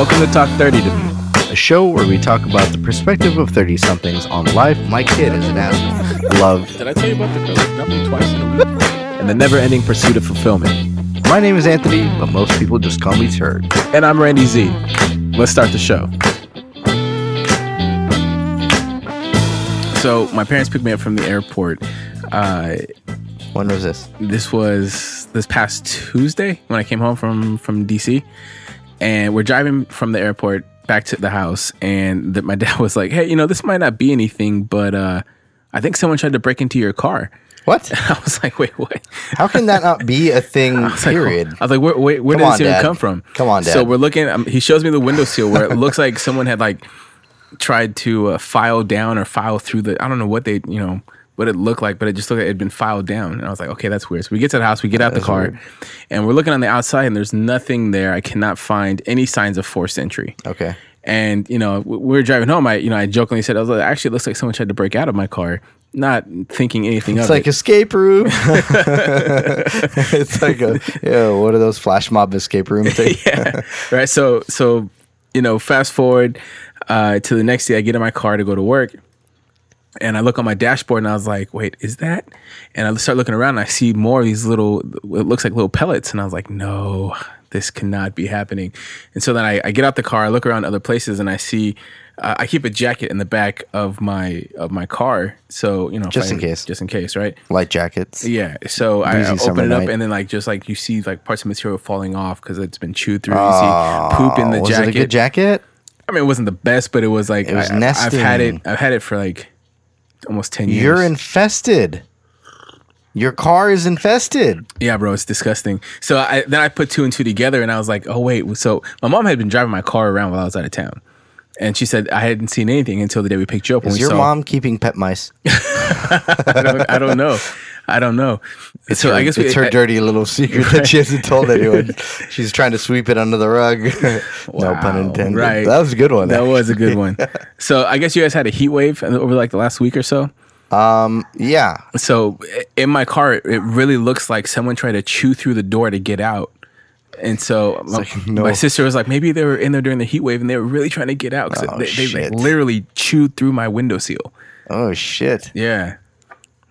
Welcome to Talk 30 to Me, a show where we talk about the perspective of 30 somethings on life, My kid is an asshole. love, Did I tell you about the girl dumping twice in a week? and the never ending pursuit of fulfillment. My name is Anthony, but most people just call me Turd. And I'm Randy Z. Let's start the show. So my parents picked me up from the airport. Uh, When was this? this was this past Tuesday when I came home from from DC, and we're driving from the airport back to the house, and that my dad was like, "Hey, you know, this might not be anything, but uh, I think someone tried to break into your car." What? I was like, "Wait, what?" How can that not be a thing, I was like, period? I was like, where, where, where did this even come from? Come on, Dad. So we're looking. Um, he shows me the window seal where it looks like someone had like tried to uh, file down or file through the. I don't know what they, you know, what it looked like, but it just looked like it had been filed down. And I was like, okay, that's weird. So we get to the house, we get out the car, weird. and we're looking on the outside, and there's nothing there. I cannot find any signs of forced entry. Okay. And you know, we were driving home. I, you know, I jokingly said, "I was like, actually, it looks like someone tried to break out of my car." Not thinking anything It's of like it. escape room. it's like a yeah. What are those flash mob escape room things? yeah. Right. So so you know, fast forward uh, to the next day, I get in my car to go to work, and I look on my dashboard, and I was like, "Wait, is that?" And I start looking around, and I see more of these little. It looks like little pellets, and I was like, "No, this cannot be happening." And so then I, I get out the car, I look around other places, and I see. Uh, I keep a jacket in the back of my of my car, so you know, Just I- in case. just in case, right? Light jackets. Yeah, so I, open it up night. and then like just like you see like parts of material falling off because it's been chewed through. You see poop in the Oh, was jacket. it a good jacket? I mean, it wasn't the best, but it was like It was I, I- I've had it. I've had it for like almost ten years. You're infested. Your car is infested. yeah, bro, it's disgusting. So I, then I put two and two together, and I was like, oh wait. So my mom had been driving my car around while I was out of town, and she said I hadn't seen anything until the day we picked you up. Is your saw, mom keeping pet mice? I don't, I don't know. I don't know. so her, I guess it's we, her I- dirty little secret that she hasn't told anyone. She's trying to sweep it under the rug. no pun intended. Right. That was a good one. That was a good one. so I guess you guys had a heat wave over like the last week or so. Um. Yeah. So in my car, it really looks like someone tried to chew through the door to get out. And so my, like, no. my sister was like, maybe they were in there during the heat wave and they were really trying to get out because Oh, they, they like literally chewed through my window seal. Oh shit. Yeah.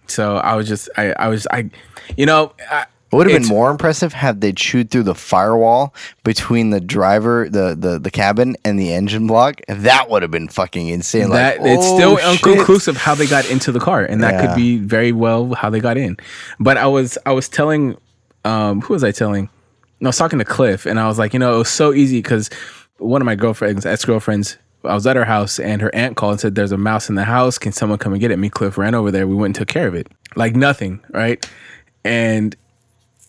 So I was just, I, I was, I, you know, I, It would have been more impressive had they chewed through the firewall between the driver, the the, the cabin, and the engine block. That would have been fucking insane. that like, it's still oh, shit. inconclusive how they got into the car, and that Yeah. could be very well how they got in. But I was I was telling, um, who was I telling? No, I was talking to Cliff, and I was like, you know, it was so easy because one of my girlfriends, ex girlfriends, I was at her house, and her aunt called and said, "There's a mouse in the house. Can someone come and get it?" Me, Cliff ran over there. We went and took care of it, like nothing, right? And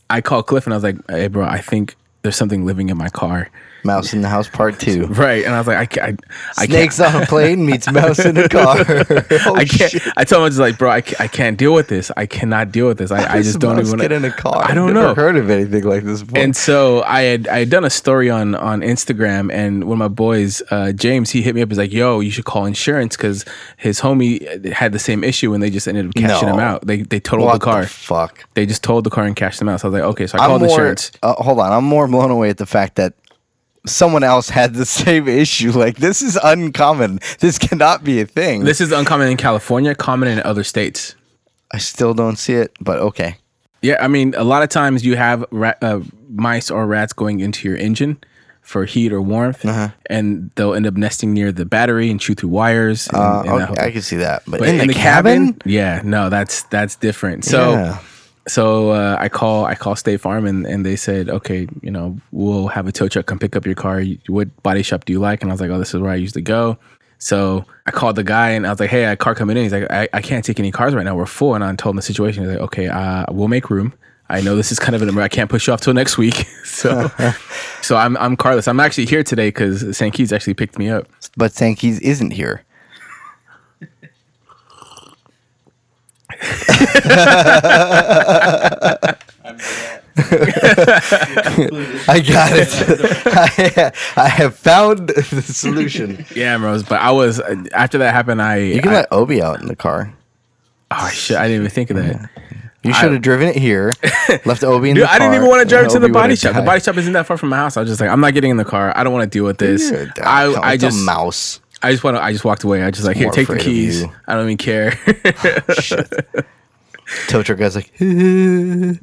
I called Cliff, and I was like, "Hey, bro, I think." There's something living in my car, Mouse in the House Part Two. right? And I was like, I can't, I, I can't, Snakes on a plane meets mouse in a car. oh, I can't. shit. I told him I was just like, bro, I, I can't deal with this. I cannot deal with this. I, I just don't even get in a car. I don't I've know. Heard of anything like this before. And so I had I had done a story on on Instagram, and one of my boys, uh, James, he hit me up. He's like, "Yo, you should call insurance because his homie had the same issue, and they just ended up cashing No. him out. They they totaled what the car. fuck? they just totaled the car and cashed him out. So I was like, okay. So I I'm called more. insurance. Uh, hold on, I'm more blown away at the fact that someone else had the same issue. Like this is uncommon. This cannot be a thing. This is uncommon in California, common in other states. I still don't see it, but okay. Yeah, I mean, a lot of times you have rat, uh, mice or rats going into your engine for heat or warmth, Uh-huh. and they'll end up nesting near the battery and chew through wires. And, Uh, and okay, I can see that, but, but in, the, cabin, yeah, no, that's that's different. So, Yeah. So uh, I call I call State Farm, and, and they said, okay, you know, we'll have a tow truck come pick up your car. What body shop do you like? And I was like, oh, this is where I used to go. So I called the guy and I was like, hey, I a car coming in. He's like, I, I can't take any cars right now. We're full. And I told him the situation. He's like, okay, uh, we'll make room. I know this is kind of an I can't push you off till next week. so, so I'm I'm carless. I'm actually here today because St. Keys actually picked me up. but Sankey's isn't here. I got it. I, I have found the solution. Yeah, Rose. But I was after that happened. I You can I, let Obi out in the car. oh shit, I didn't even think of that. You should have driven it here, left Obi in Dude, the I didn't even want to drive and to the body would've shop. The body shop isn't that far from my house. I was just like, I'm not getting in the car. I don't want to deal with this. Dude, I, I with a just, mouse. I just want to. I just walked away. I just like, here, more take the keys. I don't even care. Oh, Tow truck guy's like, yeah,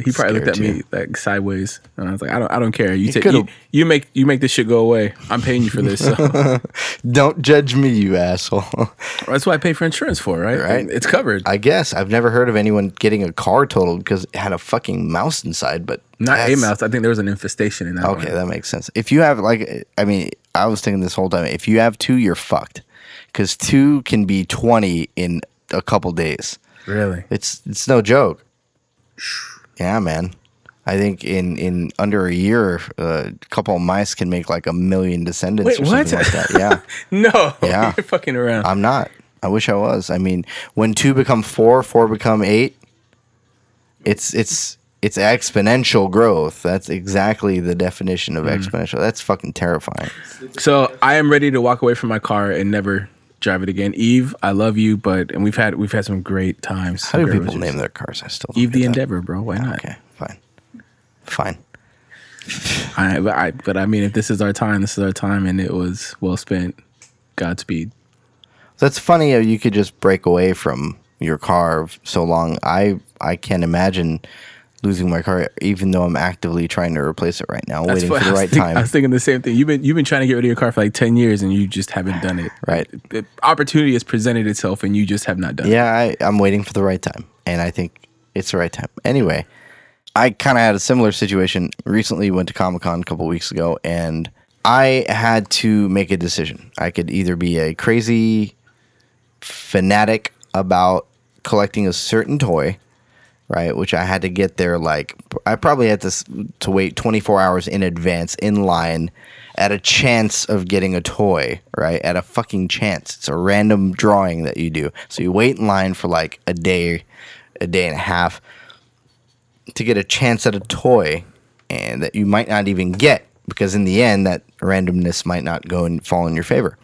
he probably looked at Scared me like sideways, and I was like, I don't, I don't care. You take, you, you make, you make this shit go away. I'm paying you for this. So don't judge me, you asshole. that's what I pay for insurance for, right? Right. It's covered. I guess I've never heard of anyone getting a car totaled because it had a fucking mouse inside, but Not a mouse. I think there was an infestation in that. One. Okay, one. that makes sense. If you have like, I mean, I was thinking this whole time. If you have two, you're fucked, because two can be twenty in a couple days. really. It's it's no joke. Yeah, man. I think in in under a year, uh, a couple of mice can make like a million descendants Wait, or what? something like that. Yeah, No, Yeah. you're fucking around. I'm not. I wish I was. I mean, when two become four, four become eight. It's it's it's exponential growth. That's exactly the definition of Hmm. exponential. That's fucking terrifying. So I am ready to walk away from my car and never drive it again. Eve, I love you, but and we've had we've had some great times. How do people name their cars? I still Eve the. Endeavor, bro? Why not? Okay, fine. I, but I but I mean, if this is our time, this is our time, and it was well spent. Godspeed. That's funny how you could just break away from your car so long. I I can't imagine losing my car, even though I'm actively trying to replace it right now, That's waiting for the right think- time. I was thinking the same thing. You've been you've been trying to get rid of your car for like ten years, and you just haven't done it. Right. The opportunity has presented itself, and you just have not done it. Yeah, I'm waiting for the right time, and I think it's the right time. Anyway, I kind of had a similar situation recently. Went to Comic Con a couple weeks ago, and I had to make a decision. I could either be a crazy fanatic about collecting a certain toy, right? Which I had to get there like I probably had to to wait 24 hours in advance in line at a chance of getting a toy, right? At a fucking chance. It's a random drawing that you do. So you wait in line for like a day, a day and a half to get a chance at a toy and that you might not even get because in the end that randomness might not go and fall in your favor.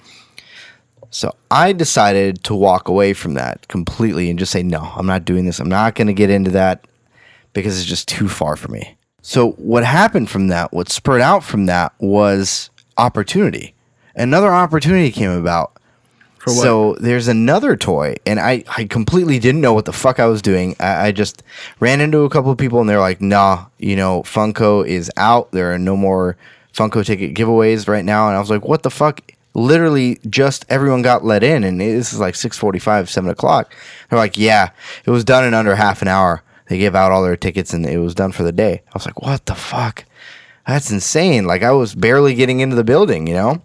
So I decided to walk away from that completely and just say, no, I'm not doing this. I'm not going to get into that because it's just too far for me. So what happened from that, what spurred out from that was opportunity. Another opportunity came about. So there's another toy, and I, I completely didn't know what the fuck I was doing. I, I just ran into a couple of people, and they're like, nah, you know, Funko is out. There are no more Funko ticket giveaways right now. And I was like, what the fuck? Literally, just everyone got let in, and this is like 6:45, 7 o'clock. They're like, yeah, it was done in under half an hour. They gave out all their tickets, and it was done for the day. I was like, what the fuck? That's insane. Like I was barely getting into the building, you know?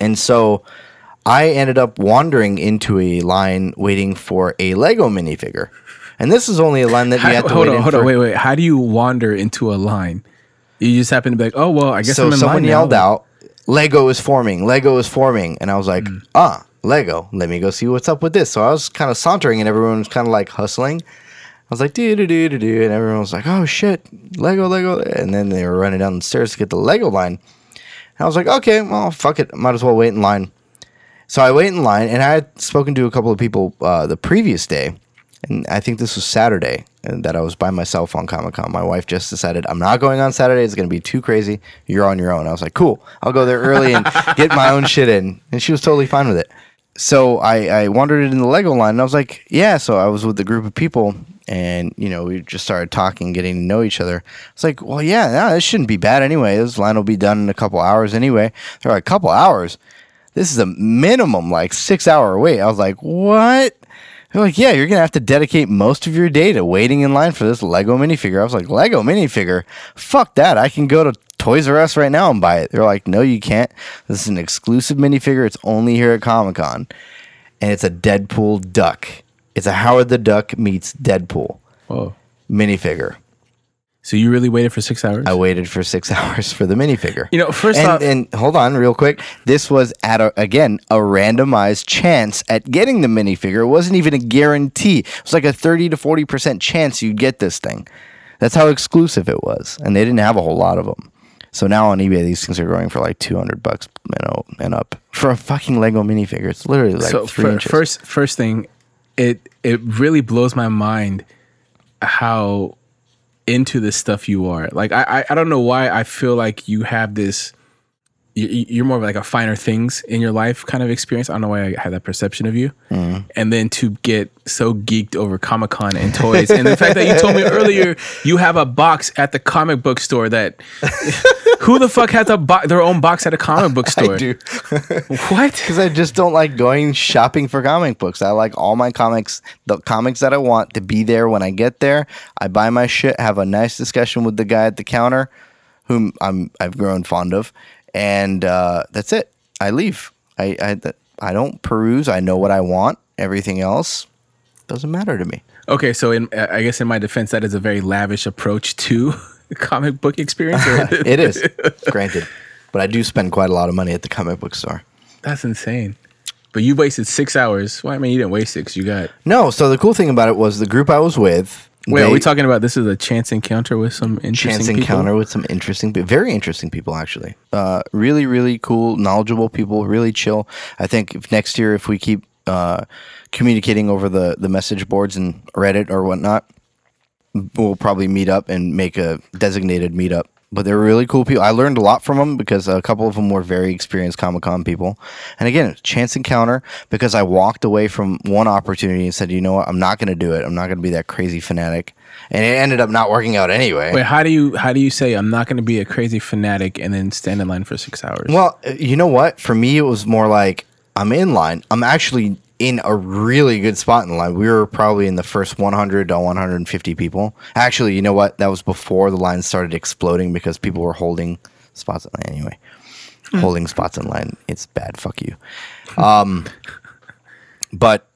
And so I ended up wandering into a line waiting for a Lego minifigure. And this is only a line that you have to hold wait on, in hold for. on, wait, wait. How do you wander into a line? You just happen to be like, oh well, I guess so I'm in someone yelled now. out, Lego is forming, Lego is forming. And I was like, Mm. ah, Lego, let me go see what's up with this. So I was kind of sauntering and everyone was kind of like hustling. I was like, do do do do do, and everyone was like, oh shit, Lego, Lego, and then they were running down the stairs to get the Lego line. And I was like, okay, well, fuck it, might as well wait in line. So I wait in line, and I had spoken to a couple of people uh, the previous day, and I think this was Saturday, and that I was by myself on Comic Con. My wife just decided I'm not going on Saturday; it's going to be too crazy. You're on your own. I was like, cool, I'll go there early and get my own shit in, and she was totally fine with it. So I, I wandered in the Lego line, and I was like, yeah. So I was with a group of people, and you know we just started talking, getting to know each other. It's like, well, yeah, no, this shouldn't be bad anyway. This line will be done in a couple hours anyway. They're like, a couple hours this is a minimum like six hour wait. I was like, what? They're like, yeah, you're gonna have to dedicate most of your day to waiting in line for this Lego minifigure. I was like, Lego minifigure? Fuck that. I can go to Toys R Us right now and buy it. They're like, no, you can't. This is an exclusive minifigure. It's only here at Comic Con, and it's a Deadpool duck. It's a Howard the Duck meets Deadpool Whoa. minifigure. So you really waited for six hours? I waited for six hours for the minifigure. You know, first and, off- and hold on, real quick. This was at a, again a randomized chance at getting the minifigure. It wasn't even a guarantee. It was like a thirty to forty percent chance you'd get this thing. That's how exclusive it was, and they didn't have a whole lot of them. So now on eBay, these things are going for like two hundred bucks, you know, and up for a fucking Lego minifigure. It's literally like so three fir- inches. first, first thing, it it really blows my mind how into the stuff you are. Like I I, I don't know why I feel like you have this. You- You're more of like a finer things in your life kind of experience. I don't know why I had that perception of you. Mm. And then to get so geeked over Comic Con and toys, and the fact that you told me earlier you have a box at the comic book store that who the fuck has a bo- their own box at a comic book store? I do. What? Because I just don't like going shopping for comic books. I like all my comics, the comics that I want to be there when I get there. I buy my shit, have a nice discussion with the guy at the counter, whom I'm I've grown fond of, and uh, that's it. I leave. I I I don't peruse. I know what I want. Everything else doesn't matter to me. Okay, so in I guess in my defense, that is a very lavish approach to comic book experience. It is granted, but I do spend quite a lot of money at the comic book store. That's insane. But you wasted six hours. Well, I mean, you didn't waste six. You got. No, so the cool thing about it was the group I was with. Wait, are we talking about this is a chance encounter with some interesting chance people? encounter with some interesting, very interesting people actually. Uh, really, really cool, knowledgeable people, really chill. I think if next year, if we keep uh, communicating over the the message boards and Reddit or whatnot, we'll probably meet up and make a designated meetup. But they're really cool people. I learned a lot from them because a couple of them were very experienced Comic Con people. And again, chance encounter because I walked away from one opportunity and said, you know what, I'm not going to do it. I'm not going to be that crazy fanatic. And it ended up not working out anyway. Wait, how do you how do you say I'm not going to be a crazy fanatic and then stand in line for six hours? Well, you know what? For me, it was more like I'm in line. I'm actually in a really good spot in the line. We were probably in the first 100 to 150 people. Actually, you know what? That was before the line started exploding because people were holding spots in line. Anyway, holding spots in line, it's bad. Fuck you. Um, but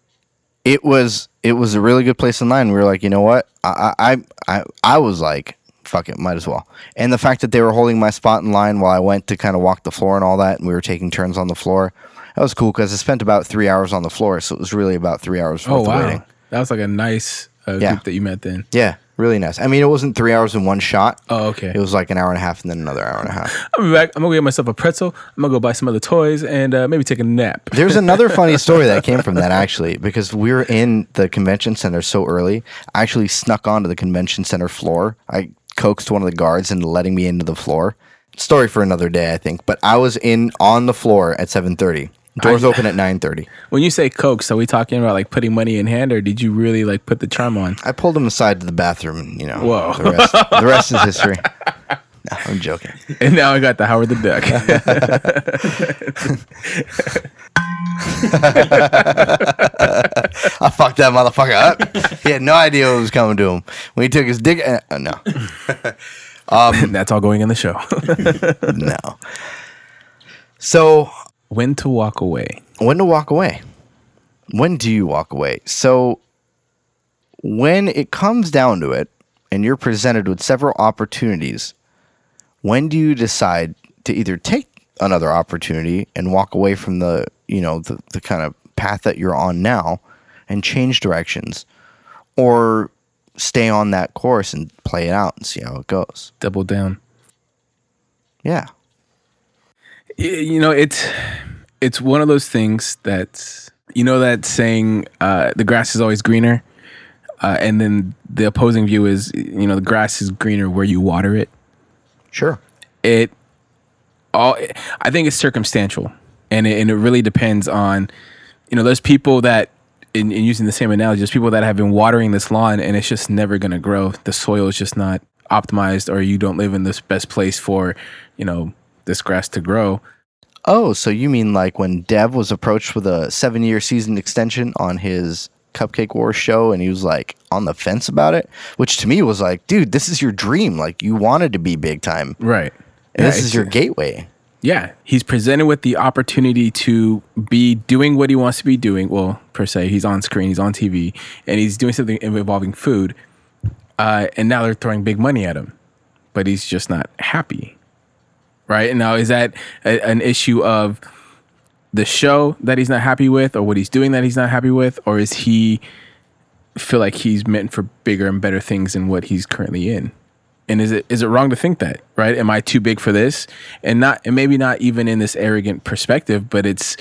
it was it was a really good place in line. We were like, you know what? I I I, I was like, fuck it, might as well. And the fact that they were holding my spot in line while I went to kind of walk the floor and all that, and we were taking turns on the floor, that was cool because I spent about three hours on the floor, so it was really about three hours worth oh of waiting. that was like a nice uh, Yeah. group that you met then. Yeah, really nice. I mean, it wasn't three hours in one shot. Oh okay. It was like an hour and a half and then another hour and a half. I'm back. I'm gonna get myself a pretzel. I'm gonna go buy some other toys and uh, maybe take a nap. There's another funny story that came from that actually, because we were in the convention center so early. I actually snuck onto the convention center floor. I coaxed one of the guards into letting me into the floor. Story for another day, I think. But I was in on the floor at 7:30. Doors I- open at 9:30. When you say coax, are we talking about like putting money in hand, or did you really like put the charm on? I pulled him aside to the bathroom. and, You know, Whoa. the rest, the rest is history. No, I'm joking. And now I got the Howard the Duck. I fucked that motherfucker up. He had no idea what was coming to him when he took his dick. Uh, no, That's all going in the show. no. So when to walk away. when to walk away when do you walk away so when it comes down to it and you're presented with several opportunities when do you decide to either take another opportunity and walk away from the you know the, the kind of path that you're on now and change directions or stay on that course and play it out and see how it goes. Double down. yeah. You know it's it's one of those things that you know that saying uh, the grass is always greener? Uh, and then the opposing view is you know the grass is greener where you water it? Sure. It all i think it's circumstantial and it, and it really depends on you know there's people that in, in using the same analogy there's people that have been watering this lawn and it's just never going to grow the soil is just not optimized or you don't live in this best place for you know this grass to grow Oh, so you mean like when Dev was approached with a seven year season extension on his Cupcake Wars show and he was like on the fence about it? Which to me was like, dude, this is your dream. Like you wanted to be big time. right And this is your gateway. yeah he's presented with the opportunity to be doing what he wants to be doing. Well per se he's on screen he's on tv and he's doing something involving food uh, and now they're throwing big money at him. But he's just not happy. Right? And now is that a, an issue of the show that he's not happy with or what he's doing that he's not happy with? Or is he feel like he's meant for bigger and better things than what he's currently in and is it is it wrong to think that right am i too big for this and not and maybe not even in this arrogant perspective but it's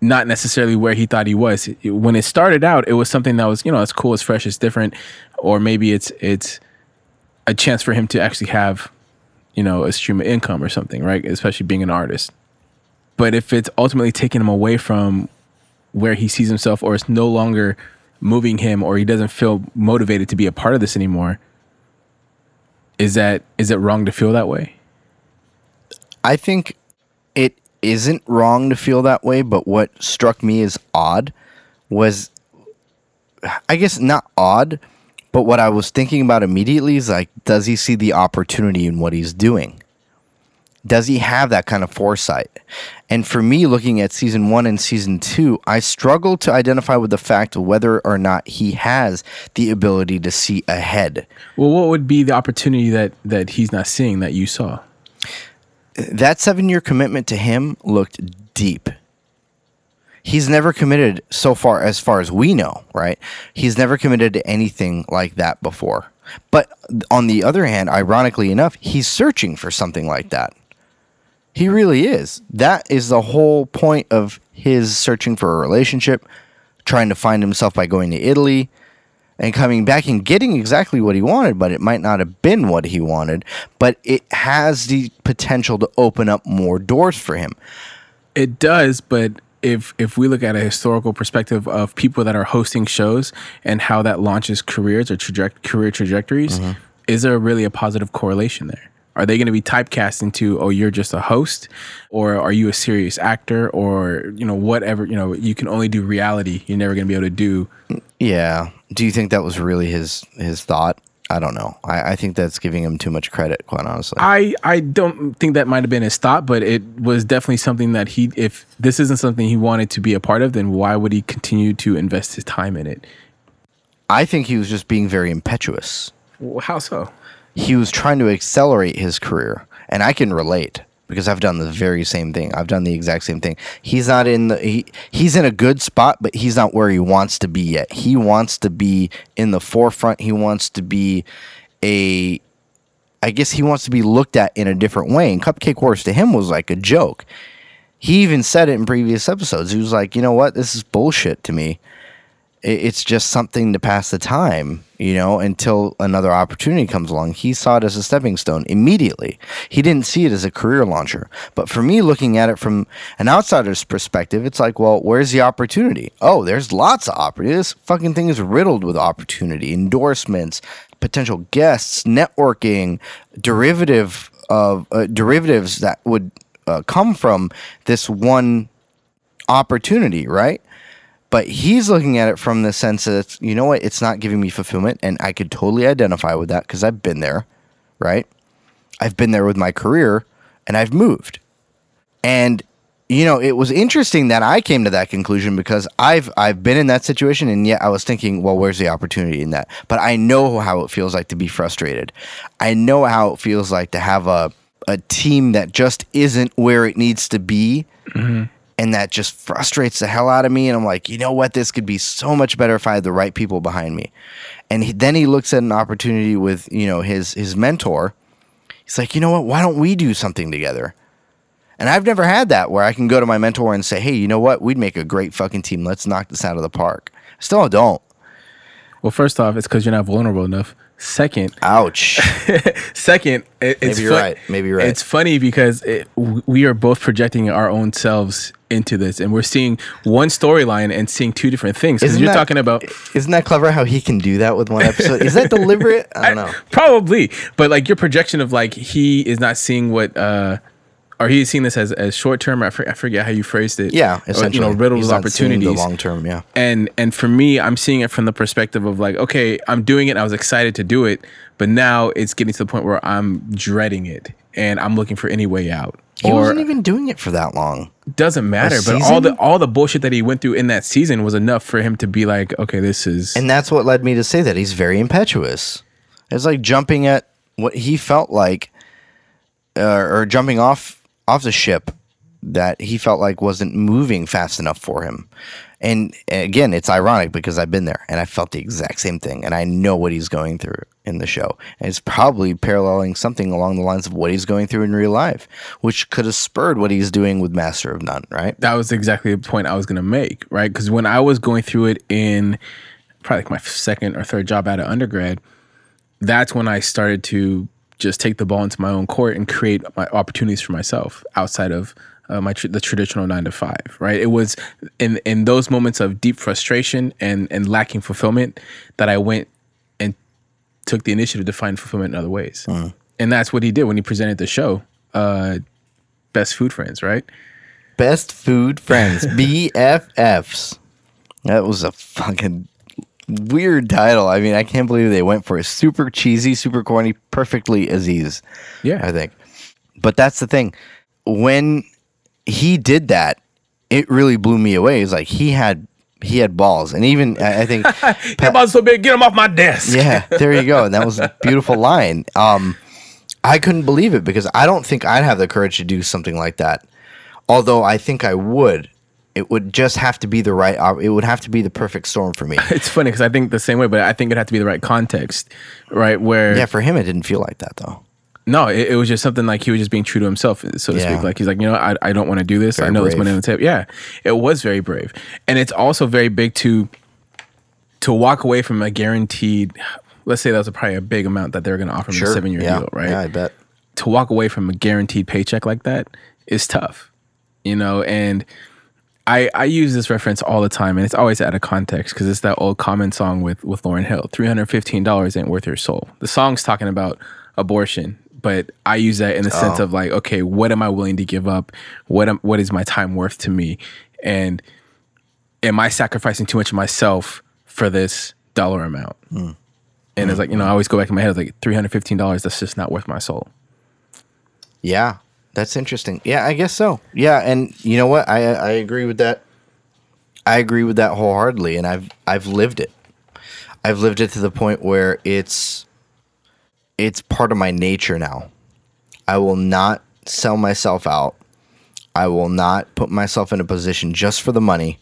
not necessarily where he thought he was. When it started out, it was something that was, you know, it's cool, it's fresh, it's different, or maybe it's it's a chance for him to actually have, you know, a stream of income or something, right? Especially being an artist. But if it's ultimately taking him away from where he sees himself, or it's no longer moving him, or he doesn't feel motivated to be a part of this anymore, is that is it wrong to feel that way? I think it isn't wrong to feel that way, but what struck me as odd was I guess not odd, but what I was thinking about immediately is like, does he see the opportunity in what he's doing? Does he have that kind of foresight? And for me, looking at season one and season two, I struggle to identify with the fact of whether or not he has the ability to see ahead. Well, what would be the opportunity that that he's not seeing that you saw? that seven year commitment to him looked deep. He's never committed so far, as far as we know, right? He's never committed to anything like that before. But on the other hand, ironically enough, he's searching for something like that. He really is. That is the whole point of his searching for a relationship, trying to find himself by going to Italy, and coming back and getting exactly what he wanted, but it might not have been what he wanted, but it has the potential to open up more doors for him. It does, but if if we look at a historical perspective of people that are hosting shows and how that launches careers or traje- career trajectories, mm-hmm. is there really a positive correlation there? Are they going to be typecast into, oh, you're just a host, or are you a serious actor, or you know whatever? You know, you can only do reality. You're never going to be able to do. Yeah. Do you think that was really his his thought? I don't know. I, I think that's giving him too much credit, quite honestly. I, I don't think that might have been his thought, but it was definitely something that he, if this isn't something he wanted to be a part of, then why would he continue to invest his time in it? I think he was just being very impetuous. Well, how so? He was trying to accelerate his career, and I can relate because I've done the very same thing. I've done the exact same thing. He's not in the he, he's in a good spot, but he's not where he wants to be yet. He wants to be in the forefront. He wants to be a I guess he wants to be looked at in a different way. And Cupcake Wars to him was like a joke. He even said it in previous episodes. He was like, "You know what? This is bullshit to me." It's just something to pass the time, you know, until another opportunity comes along. He saw it as a stepping stone immediately. He didn't see it as a career launcher. But for me, looking at it from an outsider's perspective, it's like, well, where's the opportunity? Oh, there's lots of opportunity. This fucking thing is riddled with opportunity, endorsements, potential guests, networking, derivative of uh, derivatives that would uh, come from this one opportunity, right? But he's looking at it from the sense that, you know what, it's not giving me fulfillment. And I could totally identify with that because I've been there, right? I've been there with my career and I've moved. And you know, it was interesting that I came to that conclusion because I've I've been in that situation and yet I was thinking, well, where's the opportunity in that? But I know how it feels like to be frustrated. I know how it feels like to have a a team that just isn't where it needs to be. Mm-hmm and that just frustrates the hell out of me. And i'm like you know what? This could be so much better if i had the right people behind me. And he, then he looks at an opportunity with you know his his mentor. He's like you know what? Why don't we do something together? And i've never had that where i can go to my mentor and say hey you know what? We'd make a great fucking team. Let's knock this out of the park. Still don't. Well first off it's because you're not vulnerable enough. Second, ouch. second, it, it's maybe you're right. Maybe you're right. It's funny because it, we are both projecting our own selves into this, and we're seeing one storyline and seeing two different things. Because you're that, talking about, isn't that clever how he can do that with one episode? is that deliberate? I don't know. I, probably, but like your projection of like he is not seeing what. uh or he's seeing this as, as short term. I, I forget how you phrased it. Yeah, essentially, or, you know, riddles opportunities. The long term, yeah. And and for me, I'm seeing it from the perspective of like, okay, I'm doing it. I was excited to do it, but now it's getting to the point where I'm dreading it, and I'm looking for any way out. He or, wasn't even doing it for that long. Doesn't matter, but all the all the bullshit that he went through in that season was enough for him to be like, okay, this is. And that's what led me to say that he's very impetuous. It's like jumping at what he felt like, uh, or jumping off off the ship that he felt like wasn't moving fast enough for him. And again, it's ironic because I've been there and I felt the exact same thing and I know what he's going through. in the show. And it's probably paralleling something along the lines of what he's going through in real life, which could have spurred what he's doing with Master of None, right? that was exactly the point I was gonna make, right? Because when I was going through it in probably like my second or third job out of undergrad, that's when I started to just take the ball into my own court and create my opportunities for myself outside of uh, my tr- the traditional nine to five. Right? It was in in those moments of deep frustration and and lacking fulfillment that I went and took the initiative to find fulfillment in other ways. And that's what he did when he presented the show, uh, Best Food Friends. Right? Best Food Friends, BFFs. That was a fucking weird title. I mean, I can't believe they went for a Super cheesy, super corny, perfectly Aziz. Yeah. I think. But that's the thing. When he did that, it really blew me away. It's like he had he had balls, and even I think That about so big. Get him off my desk. yeah, there you go. And that was a beautiful line. Um, I couldn't believe it because I don't think I'd have the courage to do something like that. Although I think I would. It would just have to be the right. It would have to be the perfect storm for me. It's funny because I think the same way, but I think it had to be the right context, right? Where yeah, for him, it didn't feel like that though. no, it, it was just something like he was just being true to himself, so to Yeah. speak. Like he's like, you know, I, I don't want to do this. Very I know there's brave. money on the table. Yeah, it was very brave, and it's also very big to to walk away from a guaranteed. Let's say that was probably a big amount that they're going to offer him a seven year yeah. deal, right? Yeah, I bet. to walk away from a guaranteed paycheck like that is tough, you know. And I I use this reference all the time, and it's always out of context because it's that old common song with with Lauryn Hill. Three hundred fifteen dollars ain't worth your soul. The song's talking about abortion, but I use that in the sense oh. of like, okay, what am I willing to give up? What am what is my time worth to me? And am I sacrificing too much of myself for this dollar amount? Hmm. And it's hmm. like, you know, I always go back in my head, like $315, that's just not worth my soul. Yeah, that's interesting. Yeah, I guess so. Yeah, and you know what? I I agree with that. I agree with that wholeheartedly, and I've I've lived it. I've lived it to the point where it's it's part of my nature now. I will not sell myself out. I will not put myself in a position just for the money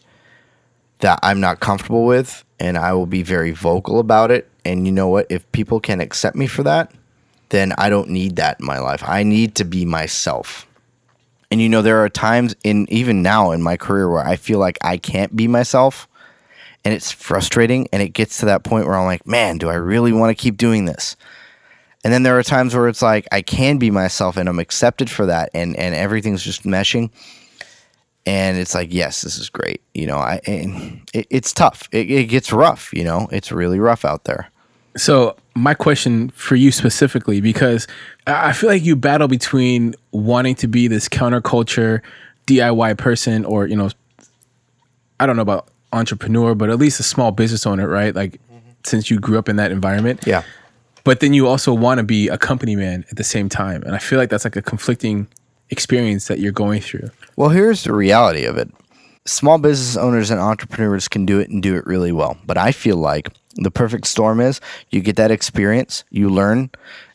that I'm not comfortable with, and I will be very vocal about it. And you know what? If people can accept me for that, then I don't need that in my life. I need to be myself. And you know, there are times in even now in my career where I feel like I can't be myself and it's frustrating and it gets to that point where I'm like, man, do I really want to keep doing this? And then there are times where it's like I can be myself and I'm accepted for that and and everything's just meshing. And it's like, yes, this is great. You know, I it, it's tough. It, it gets rough, you know. It's really rough out there. So, my question for you specifically, because I feel like you battle between wanting to be this counterculture DIY person or, you know, I don't know about entrepreneur, but at least a small business owner, right? Like, mm-hmm. since you grew up in that environment. Yeah. But then you also want to be a company man at the same time. And I feel like that's like a conflicting experience that you're going through. Well, here's the reality of it. Small business owners and entrepreneurs can do it and do it really well. But I feel like the perfect storm is you get that experience, you learn,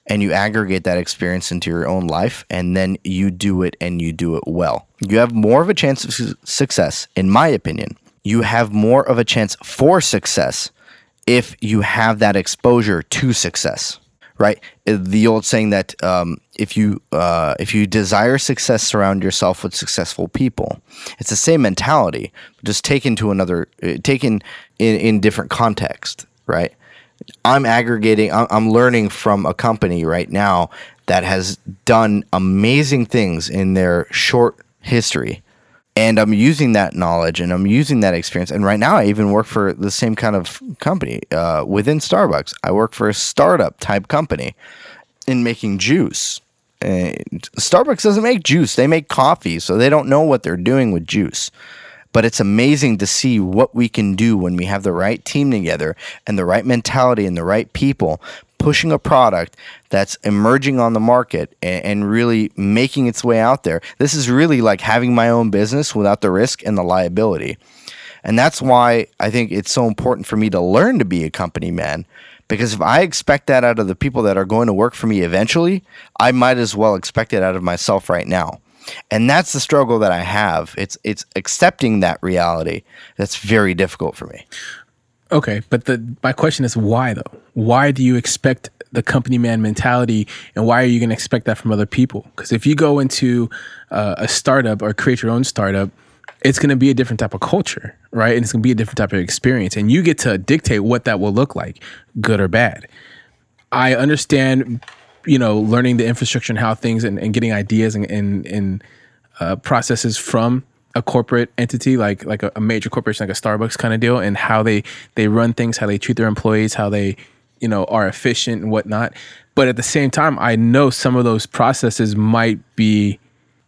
and you aggregate that experience into your own life, and then you do it and you do it well. You have more of a chance of su- success, in my opinion. You have more of a chance for success if you have that exposure to success right the old saying that um, if you uh, if you desire success surround yourself with successful people it's the same mentality just taken to another uh, taken in, in different context right i'm aggregating I'm, learning from a company right now that has done amazing things in their short history and I'm using that knowledge and I'm using that experience. And right now, I even work for the same kind of company uh, within Starbucks. I work for a startup type company in making juice. Starbucks doesn't make juice; they make coffee, so they don't know what they're doing with juice. But it's amazing to see what we can do when we have the right team together and the right mentality and the right people pushing a product that's emerging on the market and, and really making its way out there. This is really like having my own business without the risk and the liability. And that's why I think it's so important for me to learn to be a company man. Because if I expect that out of the people that are going to work for me eventually, I might as well expect it out of myself right now. And that's the struggle that I have. It's it's accepting that reality that's very difficult for me. Okay, but the my question is why though? Why do you expect the company man mentality and why are you going to expect that from other people because if you go into uh, a startup or create your own startup it's going to be a different type of culture right? And it's going to be a different type of experience. And you get to dictate what that will look like good or bad. I understand you know learning the infrastructure and how things and, and getting ideas and, and, and uh, processes from a corporate entity like like a, a major corporation like a Starbucks kind of deal and how they they run things, how they treat their employees, how they you know are efficient and whatnot. But at the same time, I know some of those processes might be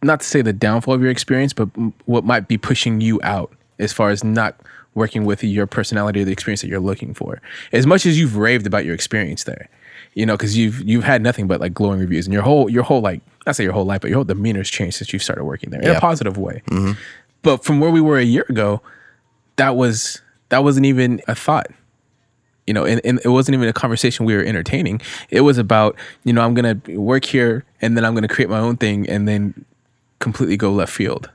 not to say the downfall of your experience, but what might be pushing you out as far as not working with your personality or the experience that you're looking for. As much as you've raved about your experience there, you know, because you've you've had nothing but like glowing reviews, and your whole your whole like not say your whole life, but your whole demeanor's changed since you started working there in Yeah. a positive way. Mm-hmm. But from where we were a year ago, that was that wasn't even a thought. You know, and, and it wasn't even a conversation we were entertaining. It was about, you know, I'm gonna work here and then I'm gonna create my own thing and then completely go left field.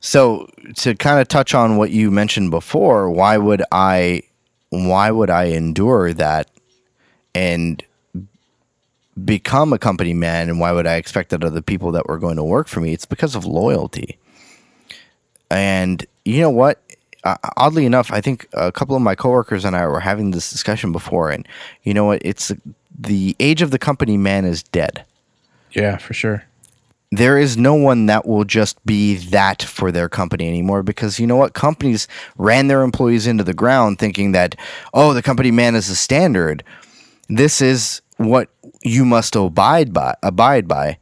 So to kind of touch on what you mentioned before, why would I why would I endure that and become a company man and why would I expect that other people that were going to work for me? It's because of loyalty. And you know what? Uh, oddly enough, I think a couple of my coworkers and I were having this discussion before and you know what? It's the age of the company man is dead Yeah, for sure. There is no one that will just be that for their company anymore because you know what? Companies ran their employees into the ground thinking that oh the company man is the standard. This is what you must abide by abide by.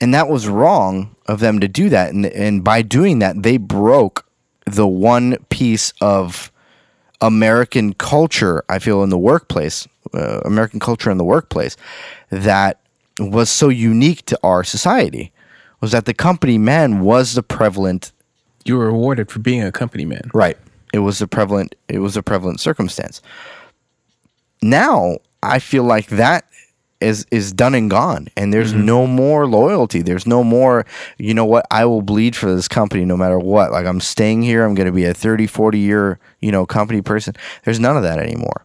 And that was wrong of them to do that. And, and by doing that they broke the one piece of American culture, I feel, in the workplace, uh, American culture in the workplace, that was so unique to our society, was that the company man was the prevalent. You were rewarded for being a company man. Right. It was a prevalent. It was a prevalent circumstance. Now I feel like that is is done and gone, and there's mm-hmm. no more loyalty. There's no more. You know what? I will bleed for this company no matter what. Like I'm staying here. I'm going to be a 30, 40 year you know company person. There's none of that anymore.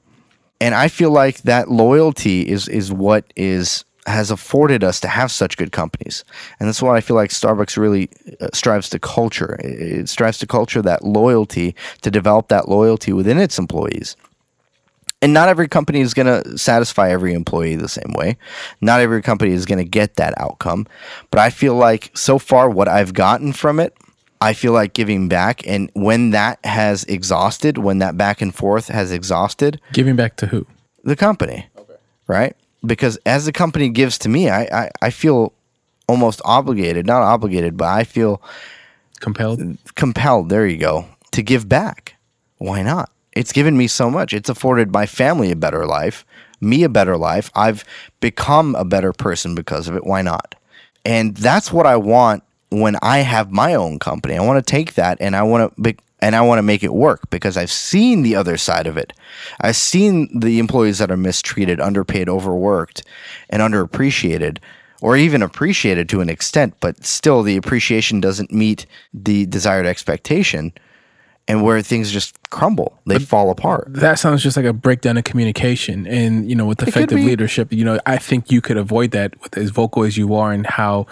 And I feel like that loyalty is is what is has afforded us to have such good companies. And that's why I feel like Starbucks really uh, strives to culture. It, it strives to culture that loyalty, to develop that loyalty within its employees. And not every company is going to satisfy every employee the same way. Not every company is going to get that outcome. But I feel like so far, what I've gotten from it, I feel like giving back. And when that has exhausted, when that back and forth has exhausted, Giving back to who? the company. Okay. Right? Because as the company gives to me, I, I, I feel almost obligated, not obligated, but I feel Compelled? compelled, there you go, to give back. Why not? It's given me so much. It's afforded my family a better life, me a better life. I've become a better person because of it. Why not? And that's what I want when I have my own company. I want to take that and I want to be, and I want to make it work because I've seen the other side of it. I've seen the employees that are mistreated, underpaid, overworked, and underappreciated or even appreciated to an extent, but still the appreciation doesn't meet the desired expectation and where things just crumble, they fall apart. That sounds just like a breakdown of communication. And, you know, with effective leadership, you know, I think you could avoid that with as vocal as you are and how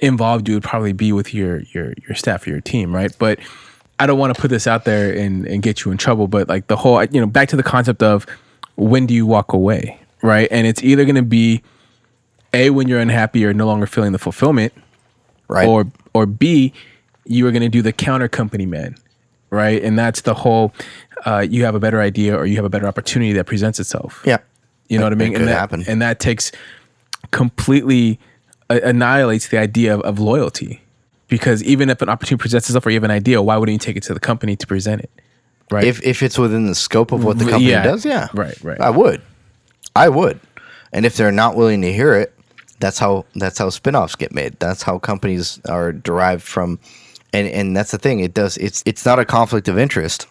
involved you would probably be with your your your staff or your team, right? But I don't want to put this out there and, and get you in trouble, but like the whole, you know, back to the concept of when do you walk away, right? And it's either going to be A, when you're unhappy or no longer feeling the fulfillment, Right. or or B, you are going to do the counter company man, right? And that's the whole. Uh, you have a better idea, or you have a better opportunity that presents itself. yeah. you know what I mean. it and could that happen. and that takes completely uh, annihilates the idea of, of loyalty, because even if an opportunity presents itself, or you have an idea, why wouldn't you take it to the company to present it? Right. If if it's within the scope of what the mm, company yeah. does, yeah. Right, right. I would. I would. And if they're not willing to hear it, that's how that's how spin-offs get made. That's how companies are derived from and and that's the thing. It does it's it's not a conflict of interest.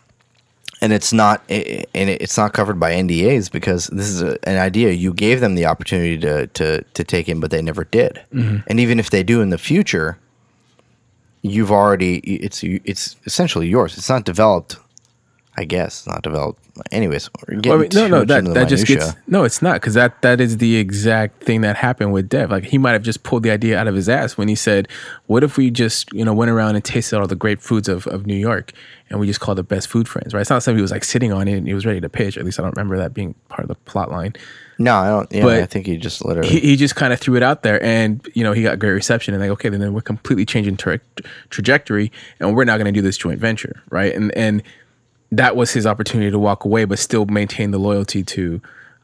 And it's not and it's not covered by NDAs because this is a, an idea you gave them the opportunity to to to take in but they never did. Mm-hmm. And even if they do in the future, you've already it's it's essentially yours. It's not developed I guess not developed. Anyways, Well, I mean, no, no, that that just gets no. It's not because that that is the exact thing that happened with Dev. Like he might have just pulled the idea out of his ass when he said, "What if we just you know went around and tasted all the great foods of, of New York and we just called the best food friends?" Right? It's not something he was like sitting on it and he was ready to pitch. At least I don't remember that being part of the plot line. No, I don't. Yeah, But I think he just literally. He, he just kind of threw it out there, and you know he got great reception. And like, okay, then we're completely changing tra- trajectory, and we're not going to do this joint venture, right? And and that was his opportunity to walk away, but still maintain the loyalty to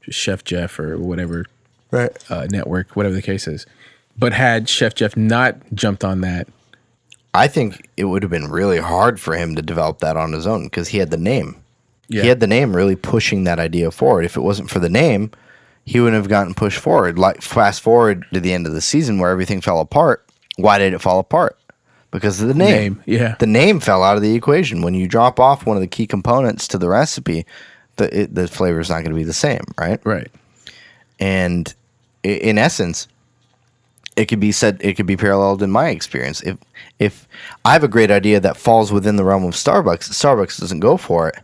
Chef Jeff or whatever right. uh, network, whatever the case is. But had Chef Jeff not jumped on that, I think it would have been really hard for him to develop that on his own because he had the name. Yeah. He had the name really pushing that idea forward. If it wasn't for the name, he wouldn't have gotten pushed forward. Like fast forward to the end of the season where everything fell apart. Why did it fall apart? Because of the name. Name, yeah. The name fell out of the equation. When you drop off one of the key components to the recipe, the it, the flavor is not going to be the same, right? right? and in essence it could be said it could be paralleled in my experience if if i have a great idea that falls within the realm of starbucks starbucks doesn't go for it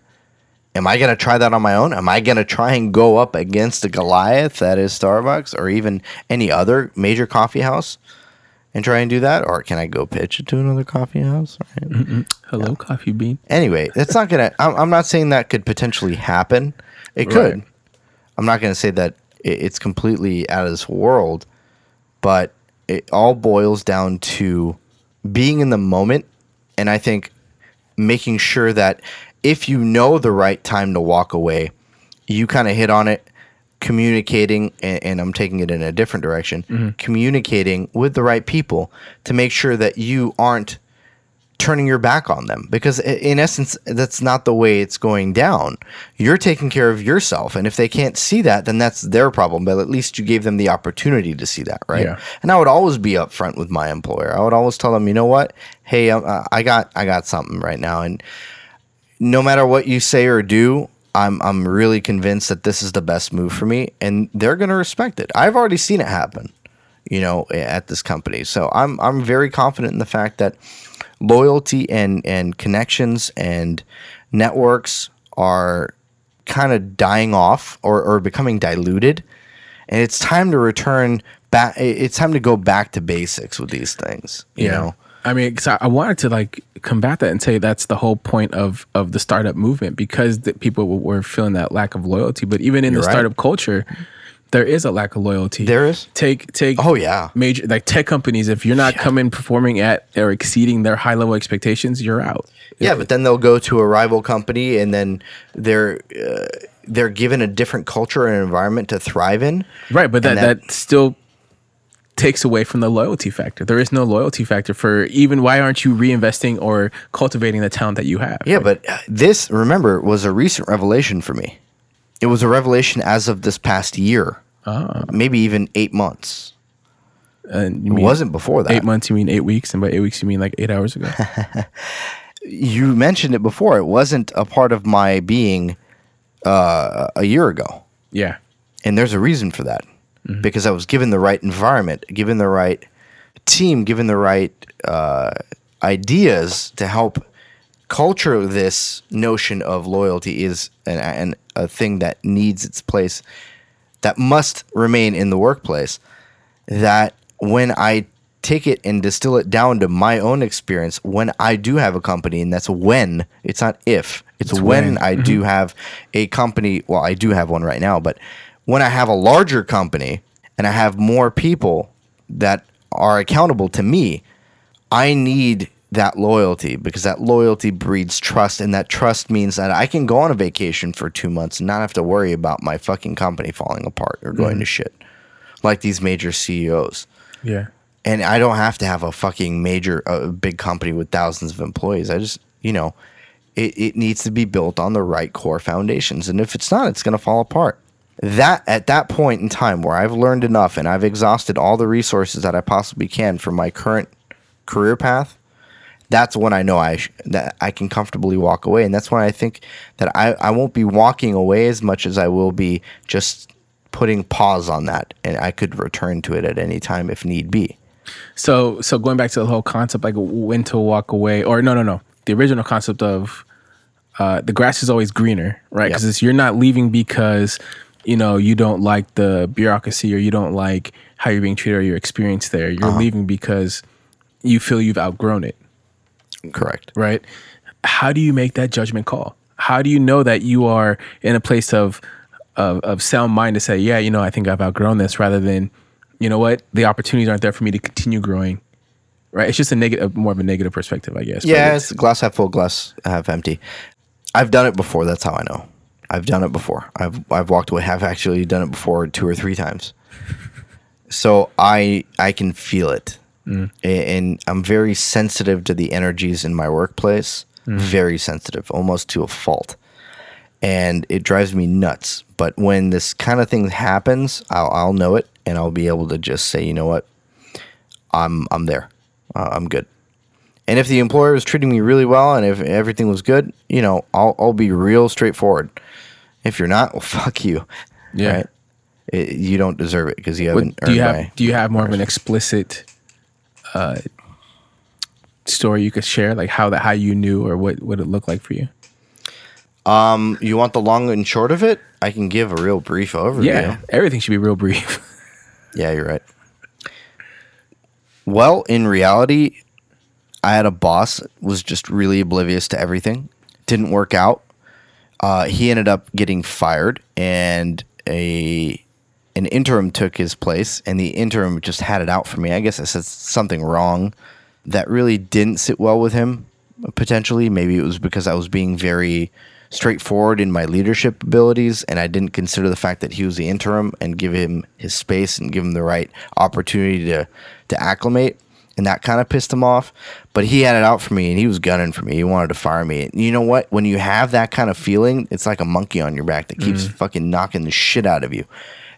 am i going to try that on my own am i going to try and go up against a goliath that is starbucks or even any other major coffee house and try and do that or can i go pitch it to another coffee house right? Hello, coffee bean. anyway, that's not gonna. I'm, I'm not saying that could potentially happen. It could. Right. I'm not gonna say that it's completely out of this world, but it all boils down to being in the moment, and I think making sure that if you know the right time to walk away, you kind of hit on it. Communicating, and, and I'm taking it in a different direction. Communicating with the right people to make sure that you aren't turning your back on them because in essence that's not the way it's going down you're taking care of yourself and if they can't see that then that's their problem but at least you gave them the opportunity to see that right Yeah. and i would always be upfront with my employer i would always tell them you know what hey uh, i got i got something right now and no matter what you say or do i'm i'm really convinced that this is the best move for me and they're going to respect it. I've already seen it happen you know at this company. So i'm i'm very confident in the fact that loyalty and and connections and networks are kind of dying off or, or becoming diluted and it's time to return back it's time to go back to basics with these things you know I mean, 'cause I, I wanted to like combat that and say that's the whole point of of the startup movement because the people were feeling that lack of loyalty. But even in You're the right. startup culture, there is a lack of loyalty. There is? Take take. Oh, yeah. major like tech companies. If you're not coming performing at or exceeding their high level expectations, you're out. Yeah, but then they'll go to a rival company, and then they're uh, they're given a different culture and environment to thrive in. Right, but that, that that- still takes away from the loyalty factor. There is no loyalty factor for even why aren't you reinvesting or cultivating the talent that you have? Yeah, but uh, this remember was a recent revelation for me. It was a revelation as of this past year, maybe even eight months. And you It wasn't before that. eight months. You mean eight weeks, and by eight weeks you mean like eight hours ago. You mentioned it before. It wasn't a part of my being uh, a year ago. yeah, And there's a reason for that. Because I was given the right environment, given the right team, given the right uh, ideas to help culture this notion of loyalty is an, an, a thing that needs its place, that must remain in the workplace. That when I take it and distill it down to my own experience, when I do have a company, and that's when, it's not if, it's, It's when, when. I do have a company. Well, I do have one right now, but when I have a larger company and I have more people that are accountable to me, I need that loyalty because that loyalty breeds trust, and that trust means that I can go on a vacation for two months and not have to worry about my fucking company falling apart or going to mm-hmm. shit like these major CEOs. yeah. And I don't have to have a fucking major, a big company with thousands of employees. I just, you know, it, it needs to be built on the right core foundations. And if it's not, it's going to fall apart. That at that point in time where I've learned enough and I've exhausted all the resources that I possibly can for my current career path, that's when I know I sh- that I can comfortably walk away, and that's when I think that I, I won't be walking away as much as I will be just putting pause on that, and I could return to it at any time if need be. So so going back to the whole concept, like when to walk away, or no no no, the original concept of uh, the grass is always greener, right? Yep. Because you're not leaving because you know you don't like the bureaucracy or you don't like how you're being treated or your experience there. You're uh-huh. leaving because you feel you've outgrown it, Correct. right? How do you make that judgment call? How do you know that you are in a place of of, of sound mind to say, yeah, you know, I think I've outgrown this, rather than, you know what, the opportunities aren't there for me to continue growing. Right? It's just a negative, more of a negative perspective, I guess. Yeah, it's- it's glass half full, glass half empty. I've done it before. That's how I know. I've done it before. I've I've walked away. I've actually done it before two or three times. So I I can feel it, A- and I'm very sensitive to the energies in my workplace. Very sensitive, almost to a fault, and it drives me nuts. But when this kind of thing happens, I'll I'll know it, and I'll be able to just say, you know what, I'm I'm there. Uh, I'm good. And if the employer is treating me really well and if everything was good, you know, I'll, I'll be real straightforward. If you're not, well, fuck you. Yeah. It- you don't deserve it because you haven't do you earned have do you have more of an explicit uh, story you could share, like how that how you knew or what what it looked like for you? Um, you want the long and short of it? I can give a real brief overview. Yeah, everything should be real brief. Yeah, you're right. Well, in reality, I had a boss was just really oblivious to everything. Didn't work out. Uh, he ended up getting fired, and a an interim took his place, and the interim just had it out for me. I guess I said something wrong that really didn't sit well with him. Potentially, maybe it was because I was being very straightforward in my leadership abilities, and I didn't consider the fact that he was the interim and give him his space and give him the right opportunity to to acclimate. And that kind of pissed him off. But he had it out for me and he was gunning for me. He wanted to fire me. And you know what? When you have that kind of feeling, it's like a monkey on your back that keeps mm. fucking knocking the shit out of you.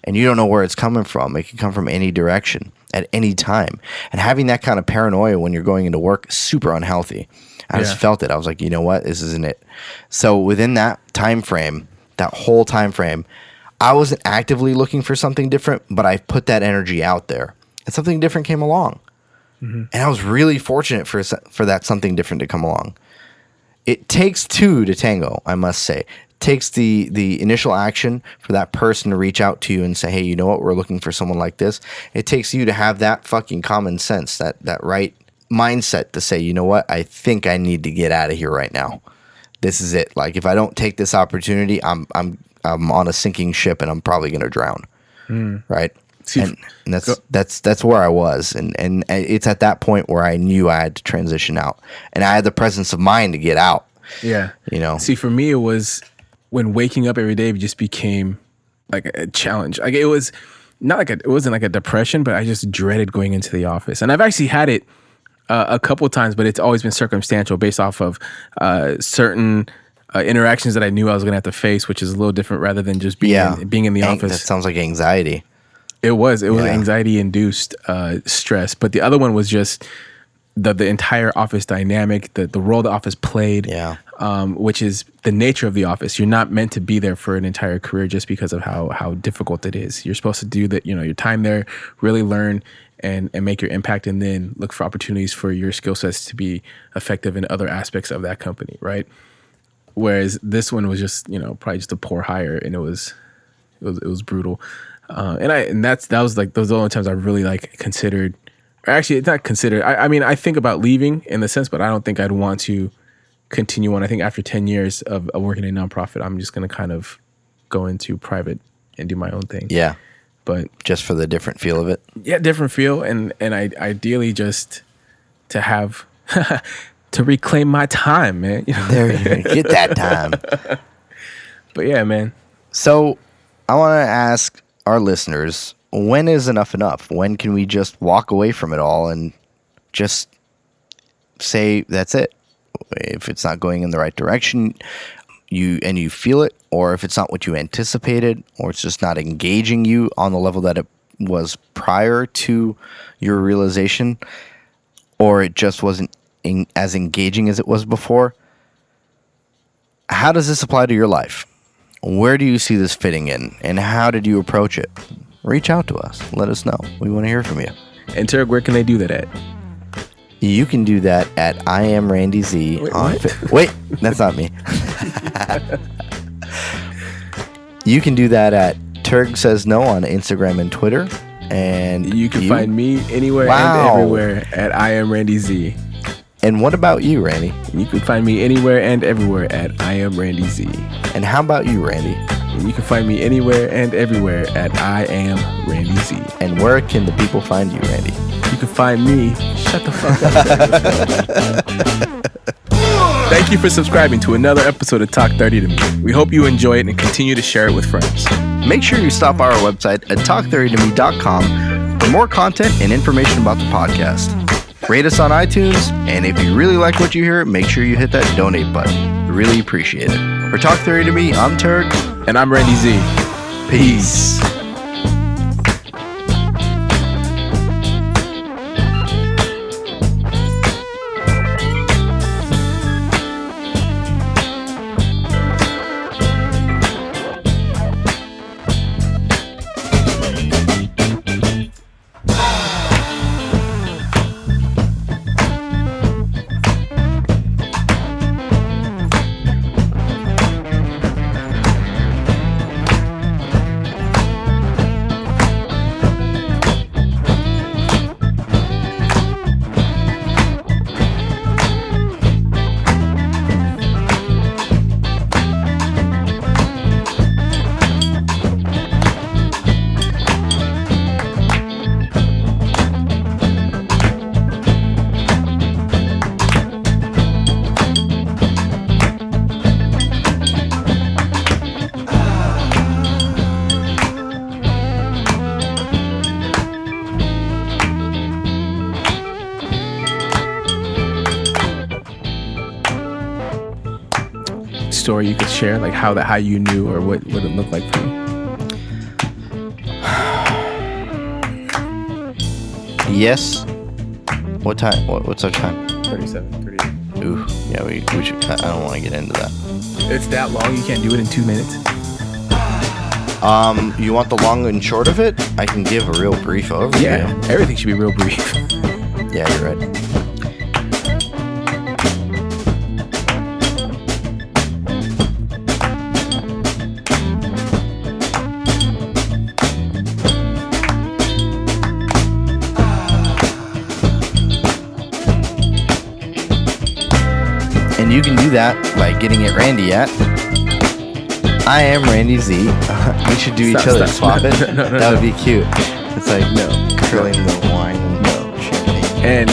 And you don't know where it's coming from. It can come from any direction at any time. And having that kind of paranoia when you're going into work is super unhealthy. I Yeah. just felt it. I was like, you know what? This isn't it. So within that time frame, that whole time frame, I wasn't actively looking for something different, but I put that energy out there. And something different came along. Mm-hmm. And I was really fortunate for for that something different to come along. It takes two to tango, I must say. It takes the the initial action for that person to reach out to you and say, "Hey, you know what? We're looking for someone like this." It takes you to have that fucking common sense, that that right mindset to say, "You know what? I think I need to get out of here right now. This is it. Like if I don't take this opportunity, I'm I'm I'm on a sinking ship and I'm probably going to drown." Mm. Right? See, and, and that's that's that's where I was, and and it's at that point where I knew I had to transition out, and I had the presence of mind to get out. Yeah. You know, See, for me, it was when waking up every day just became like a challenge. Like it was not like a, it wasn't like a depression, but I just dreaded going into the office. And I've actually had it uh, a couple times, but it's always been circumstantial based off of uh, certain uh, interactions that I knew I was going to have to face, which is a little different rather than just being yeah, in, being in the An- office. That sounds like anxiety. It was. It was Yeah. anxiety induced uh, stress. But the other one was just the the entire office dynamic, the the role the office played. Yeah. Um, which is the nature of the office. You're not meant to be there for an entire career just because of how how difficult it is. You're supposed to do that. You know, your time there, really learn and and make your impact, and then look for opportunities for your skill sets to be effective in other aspects of that company. Right. Whereas this one was just you know probably just a poor hire, and it was it was it was brutal. Uh, and I and that's that was like those are the only times I really like considered. Or actually, it's not considered. I, I mean, I think about leaving in the sense, but I don't think I'd want to continue on. I think after ten years of, of working in a nonprofit, I'm just going to kind of go into private and do my own thing. Yeah, But just for the different feel of it. yeah, different feel, and and I ideally just to have to reclaim my time, man. You know? There you go. get that time. But yeah, man. So, I want to ask our listeners: When is enough enough? When can we just walk away from it all and just say that's it? If it's not going in the right direction, you and you feel it, or if it's not what you anticipated, or it's just not engaging you on the level that it was prior to your realization, or it just wasn't in, as engaging as it was before. How does this apply to your life? Where do you see this fitting in, and how did you approach it? Reach out to us. Let us know. We want to hear from you. And Tarek, where can they do that at? You can do that at I am Randy Z Wait, on. Fa- Wait, that's not me. you can do that at Turg Says No on Instagram and Twitter. And You can find me anywhere Wow. and everywhere at I am Randy Z. And what about you, Randy? You can find me anywhere and everywhere at I am Randy Z. And how about you, Randy? You can find me anywhere and everywhere at I am Randy Z. And where can the people find you, Randy? You can find me. Shut the fuck up. Thank you for subscribing to another episode of Talk 30 to Me. We hope you enjoy it and continue to share it with friends. Make sure you stop by our website at talk30tome.com for more content and information about the podcast. Rate us on iTunes, and if you really like what you hear, make sure you hit that donate button. Really appreciate it. For Talk 30 to Me, I'm Turk. And I'm Randy Z. Peace. Story you could share, like how that how you knew or what, what it looked like for you. Yes. What time? What, what's our time? 37, 38. Ooh, yeah, we, we should. I don't want to get into that. It's that long, you can't do it in two minutes. Um, you want the long and short of it? I can give a real brief overview. Yeah, everything should be real brief. Yeah, you're right. Getting at Randy at. I am Randy Z. we should do each Stop, other stop. swap it. No, no, no, that would be cute. It's like No. curling the wine the champagne. And